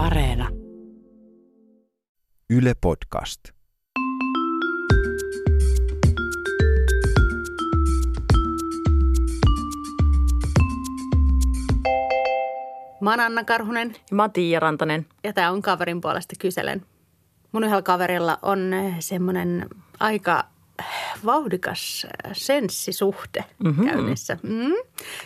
Areena. Yle Podcast. Mä oon Anna Karhunen Mä oon Tiia Rantanen. ja tämä on kaverin puolesta kyselen. Mun yhdellä kaverilla on eh, semmoinen aika vauhdikas eh, senssisuhde mm-hmm. käynnissä. Mm.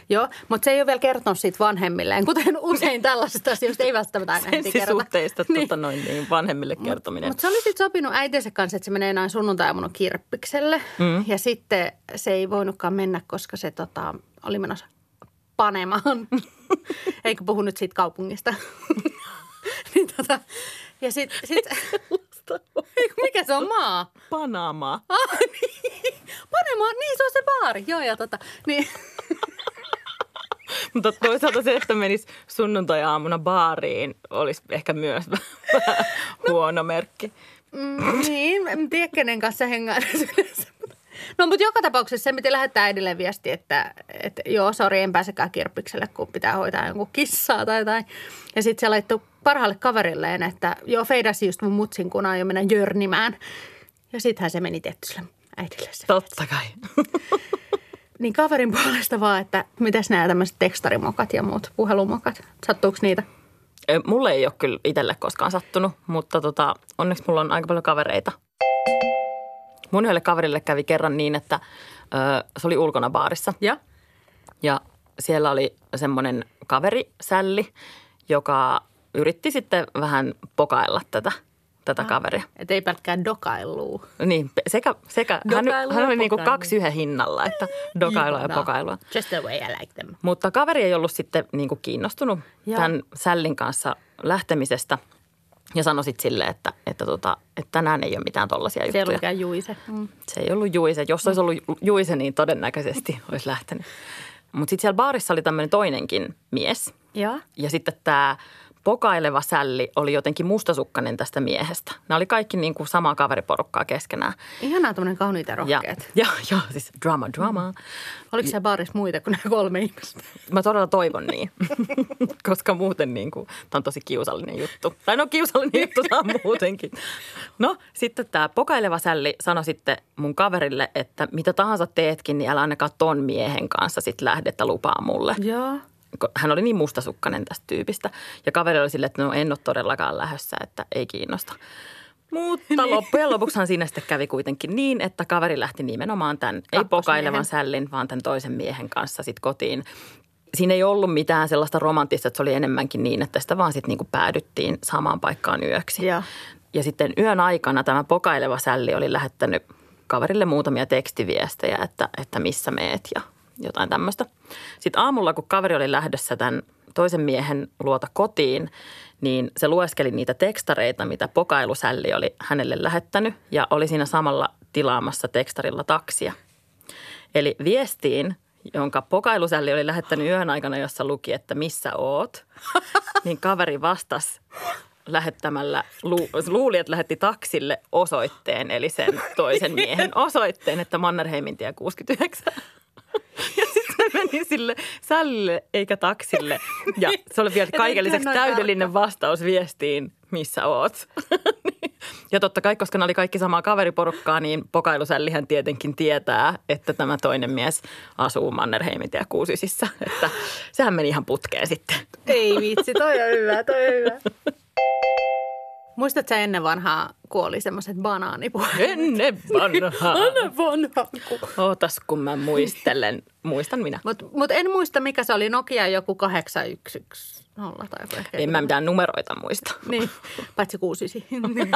Joo, mutta se ei ole vielä kertonut siitä vanhemmilleen, kuten usein tällaisista asioista ei välttämättä aina heti kerrota. Niin. tota noin, niin vanhemmille kertominen. Mutta se oli sitten sopinut äitinsä kanssa, että se menee näin sunnuntai kirppikselle. Mm. Ja sitten se ei voinutkaan mennä, koska se tota, oli menossa panemaan. Eikö puhu nyt siitä kaupungista? niin tota, ja sitten sit, Eikö, mikä se on maa? Panama. Ah, niin. Panemaa, niin se on se baari. Joo, ja tota, niin. Mutta toisaalta se, että menis sunnuntai-aamuna baariin, olisi ehkä myös vähän huono merkki. Mm, niin, en tiedä kenen kanssa yleensä. No mutta joka tapauksessa se miten lähettää äidille viesti, että, että joo, sori, en pääsekään kirppikselle, kun pitää hoitaa jonkun kissaa tai jotain. Ja sitten se laittoi parhaalle kaverilleen, että joo, feidasi just mun mutsin, kun aion mennä jörnimään. Ja sittenhän se meni tietty sille äidille se. Totta kai. Niin kaverin puolesta vaan, että mitäs nämä tämmöiset tekstarimokat ja muut puhelumokat, sattuuko niitä? Mulle ei ole kyllä itselle koskaan sattunut, mutta tota, onneksi mulla on aika paljon kavereita. Mun yhdelle kaverille kävi kerran niin, että ö, se oli ulkona baarissa Ja? ja siellä oli semmoinen kaverisälli, joka yritti sitten vähän pokailla tätä, tätä kaveria. Että ei pelkkää dokailua. Niin, sekä, sekä hän, Dokailua hän ja oli niin pokailua. kaksi yhden hinnalla, että dokailua ja Ihanaa. pokailua. Just the way I like them. Mutta kaveri ei ollut sitten niin kuin kiinnostunut Joo. tämän sällin kanssa lähtemisestä ja sanoi sitten silleen, että, että, tota, että tänään ei ole mitään tollaisia Se ei ollut juttuja. mikään juise. Mm. Se ei ollut Juise. Jos olisi ollut Juise, niin todennäköisesti olisi lähtenyt. Mutta sitten siellä baarissa oli tämmöinen toinenkin mies. Joo. Ja sitten tämä pokaileva sälli oli jotenkin mustasukkainen tästä miehestä. Nämä oli kaikki niin kuin samaa kaveriporukkaa keskenään. Ihanaa tämmöinen kauniita ja Ja, ja, ja siis drama, drama. Oliko siellä baarissa muita kuin nämä kolme ihmistä? Mä todella toivon niin, koska muuten niin kuin, tämä on tosi kiusallinen juttu. Tai no kiusallinen juttu tämä on muutenkin. No sitten tämä pokaileva sälli sanoi sitten mun kaverille, että mitä tahansa teetkin, niin älä ainakaan ton miehen kanssa sitten lähdettä lupaa mulle. Joo. Hän oli niin mustasukkainen tästä tyypistä. Ja kaveri oli silleen, että no en ole todellakaan lähdössä, että ei kiinnosta. Mutta loppujen lopuksihan siinä sitten kävi kuitenkin niin, että kaveri lähti nimenomaan tämän, ei pokailevan sällin, vaan tämän toisen miehen kanssa sitten kotiin. Siinä ei ollut mitään sellaista romanttista, että se oli enemmänkin niin, että sitä vaan sitten niinku päädyttiin samaan paikkaan yöksi. Joo. Ja sitten yön aikana tämä pokaileva sälli oli lähettänyt kaverille muutamia tekstiviestejä, että, että missä meet ja jotain tämmöistä. Sitten aamulla, kun kaveri oli lähdössä tämän toisen miehen luota kotiin, niin se lueskeli niitä tekstareita, mitä pokailusälli oli hänelle lähettänyt ja oli siinä samalla tilaamassa tekstarilla taksia. Eli viestiin, jonka pokailusälli oli lähettänyt yön aikana, jossa luki, että missä oot, niin kaveri vastasi lähettämällä, lu, luuli, että lähetti taksille osoitteen, eli sen toisen miehen osoitteen, että Mannerheimin tie 69. Ja meni sille sällille eikä taksille. Ja se oli vielä kaiken lisäksi täydellinen vastaus viestiin, missä oot. Ja totta kai, koska ne oli kaikki samaa kaveriporukkaa, niin pokailusällihän tietenkin tietää, että tämä toinen mies asuu Mannerheimin tie 69. Että sehän meni ihan putkeen sitten. Ei vitsi, toi on hyvä, toi on hyvä. Muistatko sä ennen vanhaa, kun oli semmoiset banaanipuhelit? Ennen vanhaa. Ennen vanhaa. Ootas, kun mä muistelen. Muistan minä. Mutta mut en muista, mikä se oli. Nokia joku 8110 tai joku ehkä. En mä mitään numeroita muista. Niin, paitsi kuusisi.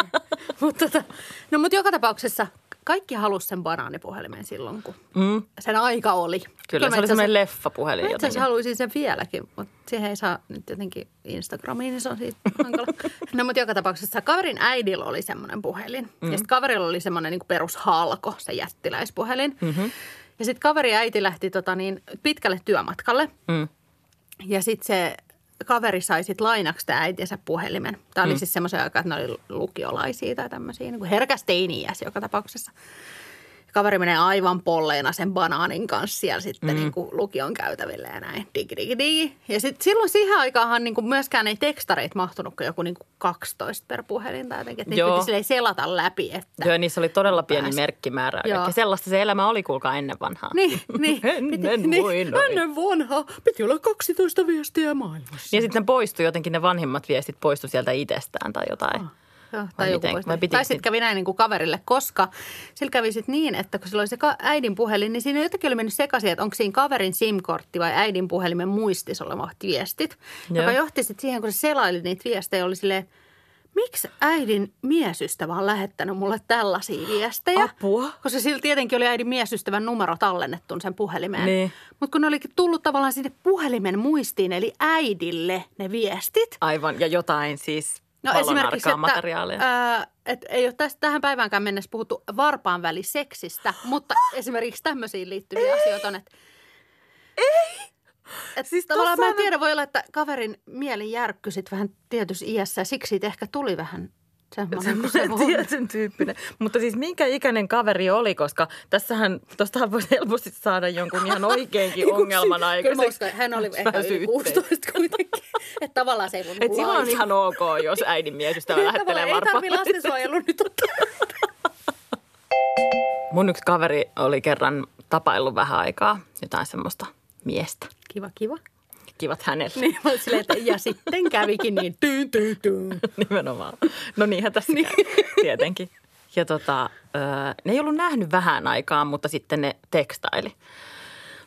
mutta tota, no mutta joka tapauksessa kaikki halusi sen banaanipuhelimen silloin, kun Mm. sen aika oli. Kyllä, mä se oli semmoinen leffapuhelin Mä jotenkin. haluaisin sen vieläkin, mutta siihen ei saa nyt jotenkin Instagramiin, niin se on siitä hankala. No mutta joka tapauksessa kaverin äidillä oli semmoinen puhelin. Mm. Ja sitten kaverilla oli semmoinen niin perushalko, se jättiläispuhelin. Mm-hmm. Ja sitten kaveri äiti lähti tota niin, pitkälle työmatkalle. Mm. Ja sitten se kaveri sai sitten lainaksi tämä äitinsä puhelimen. Tämä oli mm. siis semmoisen aikaa, että ne oli lukiolaisia tai tämmöisiä, niin kuin herkäs joka tapauksessa. Kaveri menee aivan polleena sen banaanin kanssa siellä sitten mm. niin kuin lukion käytäville ja näin. Digi, digi, digi. Ja sitten silloin siihen aikaanhan niin kuin myöskään ei tekstareita mahtunut kuin joku niin kuin 12 per puhelin tai jotenkin. Että niitä Joo. piti silleen selata läpi. Että... Joo, niissä oli todella pieni Pääs. merkkimäärä. Joo. Ja sellaista se elämä oli kuulkaa ennen vanhaa. Niin, niin. Ennen niin, voi noin. Ennen vanhaa. Piti olla 12 viestiä maailmassa. Ja sitten poistui jotenkin, ne vanhimmat viestit poistui sieltä itsestään tai jotain. Joo, tai joku miten? Vai Tai sitten sit- kävi näin niin kuin kaverille, koska sillä kävi sitten niin, että kun sillä oli se äidin puhelin, niin siinä jotenkin oli mennyt sekaisin, että onko siinä kaverin SIM-kortti vai äidin puhelimen muistissa olevat viestit. Joo. Joka johti sitten siihen, kun se selaili niitä viestejä, oli silleen, miksi äidin miesystävä on lähettänyt mulle tällaisia viestejä? Apua. Koska sillä tietenkin oli äidin miesystävän numero tallennettu sen puhelimeen. Niin. Mutta kun ne olikin tullut tavallaan sinne puhelimen muistiin, eli äidille ne viestit, Aivan, ja jotain siis No esimerkiksi, että, materiaalia. ää, et ei ole tästä, tähän päiväänkään mennessä puhuttu varpaan väliseksistä, mutta esimerkiksi tämmöisiin liittyviä asioita on, että ei. Että siis tavallaan mä en tiedä, voi olla, että kaverin mieli järkkyi sit vähän tietyssä iässä ja siksi siitä ehkä tuli vähän semmoinen tietyn tyyppinen. Mutta siis minkä ikäinen kaveri oli, koska tässähän, tostahan voisi helposti saada jonkun ihan oikeinkin ongelman Kyllä aikaiseksi. uskon, hän oli ehkä yli syytteet. 16 kuitenkin. Että tavallaan se ei voinut Et silloin on ihan ok, jos äidin miesystävä lähettelee Tavallaan ei tarvitse lastensuojelun nyt ottaa. Mun yksi kaveri oli kerran tapaillut vähän aikaa jotain semmoista miestä. Kiva, kiva. Kivat hänelle. Niin, mä silleen, että ja sitten kävikin niin tyyn, tyyn, tyyn. Nimenomaan. No niinhän tässä niin. tietenkin. Ja tota, ne ei ollut nähnyt vähän aikaa, mutta sitten ne tekstaili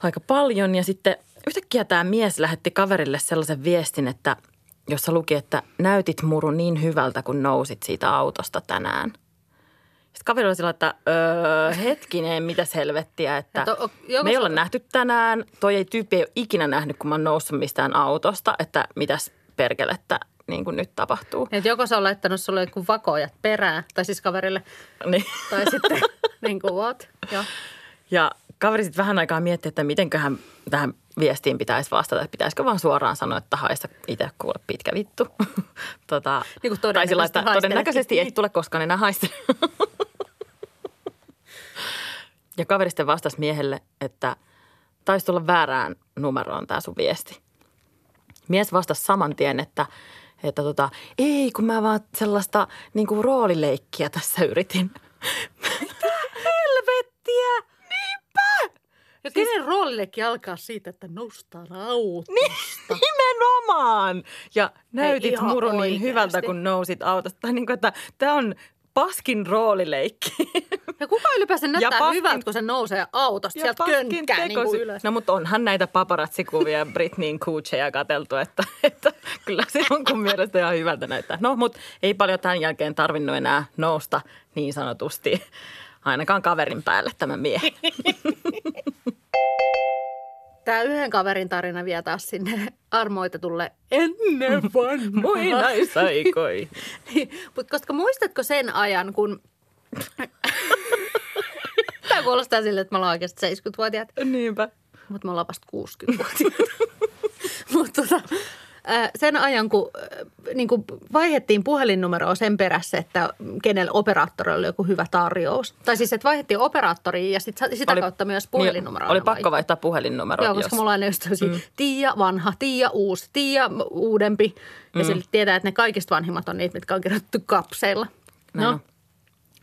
aika paljon. Ja sitten yhtäkkiä tämä mies lähetti kaverille sellaisen viestin, että jossa luki, että näytit muru niin hyvältä, kun nousit siitä autosta tänään. Sitten kaveri oli sillä, että öö, hetkinen, mitäs helvettiä, että Ja to- me ei se- olla nähty tänään. Toi ei tyyppi ei ole ikinä nähnyt, kun mä oon noussut mistään autosta, että mitäs perkelettä niin kuin nyt tapahtuu. Että joko sä on laittanut sulle joku vakoojat perään, tai siis kaverille, Niin. tai sitten niin kuin what. Joo. Ja kaveri sitten vähän aikaa mietti, että mitenköhän tähän viestiin pitäisi vastata. Että pitäisikö vaan suoraan sanoa, että haista itse kuule pitkä vittu. tota, Niin kuin tai sillä, että todennäköisesti todennäköisesti et tule koskaan enää haistele. Ja kaveri sitten vastasi miehelle, että taisi tulla väärään numeroon tämä sun viesti. Mies vastasi saman tien, että, että tota, ei kun mä vaan sellaista niin kuin roolileikkiä tässä yritin. Mitä helvettiä? Niinpä! Ja kenen roolillekin alkaa siitä, että noustaan autosta. Niin, nimenomaan! Ja näytit muru niin oikeasti. hyvältä, kun nousit autosta. Tai niin kuin, että tämä on paskin roolileikki. Ja kuka ylipäänsä näyttää paskin- hyvältä, kun se nousee autosta Ja sieltä könkkää niin kuin ylös. No mutta onhan näitä paparazzi-kuvia Britneyin Coocheja katseltu, että, että kyllä se jonkun mielestä ihan hyvältä näyttää. No mutta ei paljon tämän jälkeen tarvinnut enää nousta niin sanotusti ainakaan kaverin päälle tämä miehi. Tämä yhden kaverin tarina vie taas sinne armoitetulle ennen vanhaa. Mutta koska muistatko sen ajan, kun... Tämä kuulostaa siltä, että me ollaan oikeasti 70-vuotiaat. Niinpä. Mutta me ollaan vasta 60-vuotiaita. Mutta tota, sen ajan, kun niin kuin vaihettiin puhelinnumeroa sen perässä, että kenelle operaattorilla oli joku hyvä tarjous. Tai siis, että vaihettiin operaattoriin ja sit, sitä Oli- kautta myös puhelinnumeroa. Niin, oli pakko vaihtui. vaihtaa puhelinnumero. Joo, koska jos- mulla on just mm. Tiia vanha, Tiia uusi, Tiia uudempi. Ja mm. sille tietää, että ne kaikista vanhimmat on niitä, mitkä on kirjoitettu kapseilla. Näin No, on.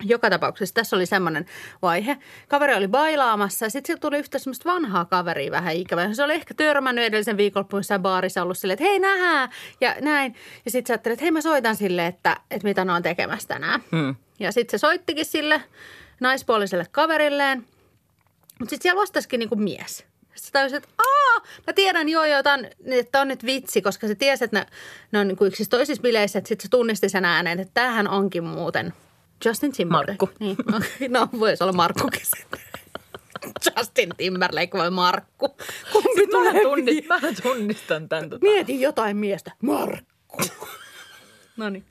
Joka tapauksessa tässä oli semmoinen vaihe. Kaveri oli bailaamassa ja sitten tuli yhtä semmoista vanhaa kaveria vähän ikävää. Se oli ehkä törmännyt edellisen viikonloppuun jossain baarissa ollut silleen, että hei nähdään ja näin. Ja sitten sä ajattelet, että hei mä soitan sille, että, että mitä ne on tekemässä tänään. Hmm. Ja sitten se soittikin sille naispuoliselle kaverilleen. Mutta sitten siellä vastasikin niinku mies. Sitten tajusin, että aa, mä tiedän joo, joo, tää on, että on nyt vitsi, koska se tiesi, että ne, ne on niinku yksissä toisissa bileissä, että sitten se tunnisti sen ääneen, että tämähän onkin muuten Justin Timberlake. Markku. Niin, no voisi olla Markkukin sitten. Justin Timberlake vai Markku? Kumpi Mä, tulee tunnist, mä tunnistan tämän. Tota. Mietin jotain miestä. Markku. no niin.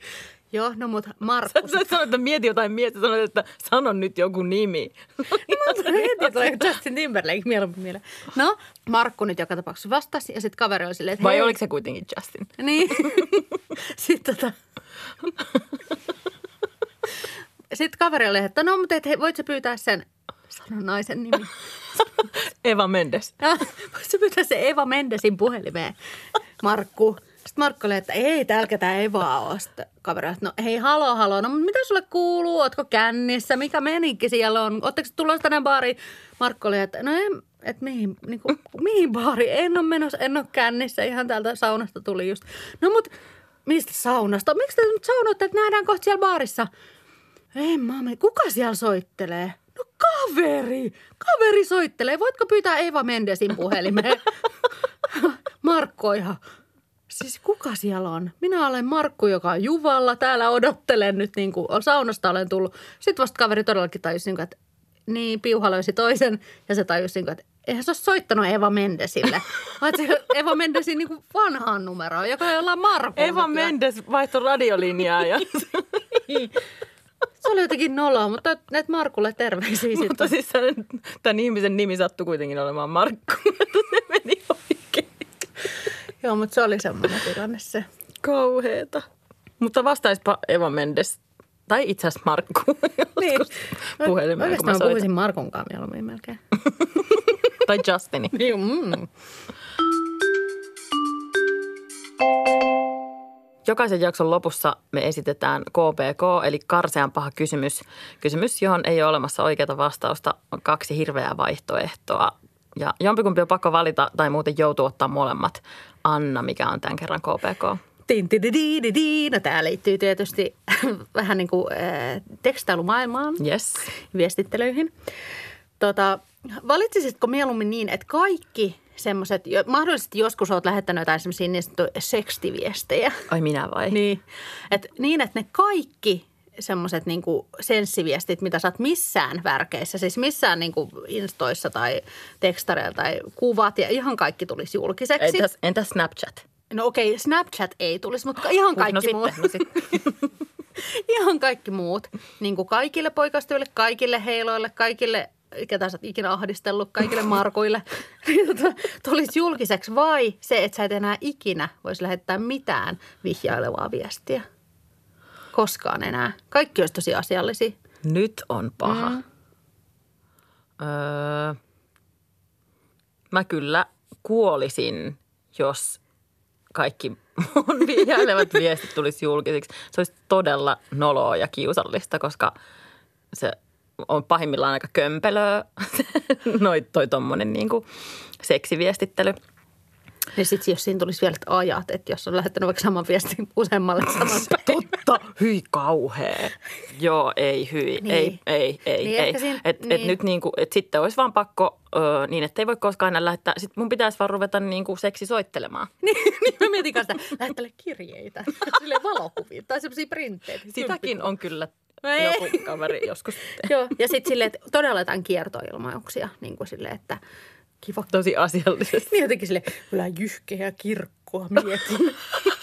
Joo, no mutta Markku. Sä sanoit, että mieti jotain miestä, sanoit, että sano nyt joku nimi. Mutta heti tulee Justin Timberlake mieluummin mieleen. No, Markku nyt joka tapauksessa vastasi ja sitten kaveri oli silleen, että Vai hei. oliko se kuitenkin Justin? Niin. sitten tota... Sitten kaveri oli, että no, mutta et, hei, voit sä pyytää sen 100 Ihana naisen nimi. Eva Mendes. Se pyytää se Eva Mendesin puhelimeen. Markku. Sitten Markku oli, että ei, täällä tämä Eva ole. Sitten kaveri, että no hei, halo, halo. No mitä sulle kuuluu? Ootko kännissä? Mikä menikki siellä on? Ootteko tulossa tänne baariin? Markku oli, että no en, että mihin, niin kuin, mihin baari? En ole menossa, en ole kännissä. Ihan täältä saunasta tuli just. No mut mistä saunasta? Miksi te nyt saunoitte, että nähdään kohta siellä baarissa? Ei mä kuka siellä soittelee? No kaveri, kaveri soittelee. Voitko pyytää Eva Mendesin puhelimeen? Markko ihan, siis kuka siellä on? Minä olen Markku, joka on Juvalla. Täällä odottelen nyt, niin kuin saunasta olen tullut. Sitten vasta kaveri todellakin tajusi, niin että niin piuha löysi toisen ja se tajusi, niin että eihän se ole soittanut Eva Mendesille, vaan se Eva Mendesin niin vanhaan numeroon, joka ei olla Marko. Eva Mendes vaihtoi radiolinjaa ja... Se oli jotenkin noloa, mutta näet Markulle terveisiä Mutta siis tämän ihmisen nimi sattui kuitenkin olemaan Markku. se meni oikein. Joo, mutta se oli semmoinen tilanne se. Kauheeta. Mutta vastaispa Eva Mendes tai itse asiassa Markku. Niin. Puhelimeen, Oikeastaan mä puhuisin Markun kanssa mieluummin melkein. tai Justini. Niin, mm. Jokaisen jakson lopussa me esitetään KPK, eli karsean paha kysymys. Kysymys, johon ei ole olemassa oikeaa vastausta, on kaksi hirveää vaihtoehtoa. Ja jompikumpi on pakko valita tai muuten joutuu ottaa molemmat. Anna, mikä on tämän kerran KPK? No tämä liittyy tietysti vähän niin kuin äh, tekstailumaailmaan, yes. viestittelyihin. Tota, valitsisitko mieluummin niin, että kaikki semmoiset, mahdollisesti joskus olet lähettänyt jotain semmoisia niin sekstiviestejä. Ai minä vai? Niin, et, niin että ne kaikki semmoiset niin senssiviestit, mitä saat missään värkeissä, siis missään niin kuin instoissa tai tekstareilla tai kuvat ja ihan kaikki tulisi julkiseksi. Entäs, entäs Snapchat? No okei, okay, Snapchat ei tulisi, mutta ihan kaikki no muut. Sitten, no sitten. ihan kaikki muut. Niin kuin kaikille poikastuville, kaikille heiloille, kaikille ketä sä oot ikinä ahdistellut, kaikille markuille, niin tota, tulisi julkiseksi. Vai se, että sä et enää ikinä voisi lähettää mitään vihjailevaa viestiä. Koskaan enää. Kaikki olisi tosi asiallisia. Nyt on paha. Mm. Öö, mä kyllä kuolisin, jos kaikki mun vihjailevat viestit tulisi julkisiksi. Se olisi todella noloa ja kiusallista, koska se on pahimmillaan aika kömpelöä, Noit, toi tommonen niin kuin seksiviestittely. Ja sitten jos siinä tulisi vielä ajat, että jos on lähettänyt vaikka saman viestin useammalle samassa Totta, hyi kauhea. Joo, ei hyi, niin. ei, ei, ei, niin ei. Siinä, et, niin. et nyt niin kuin, et sitten olisi vaan pakko ö, niin, että ei voi koskaan enää lähettää. Sitten mun pitäisi vaan ruveta niin kuin seksi soittelemaan. niin, niin mä mietin kanssa, lähettele kirjeitä, silleen valokuvia tai semmoisia printteitä. Sitäkin on kyllä. Joku kaveri joskus. Joo, ja sitten silleen, että todella jotain kiertoilmauksia, niin kuin silleen, että kiva. Tosi asiallisesti. Niin jotenkin silleen, kyllä jyhkeä kirkkoa mietin.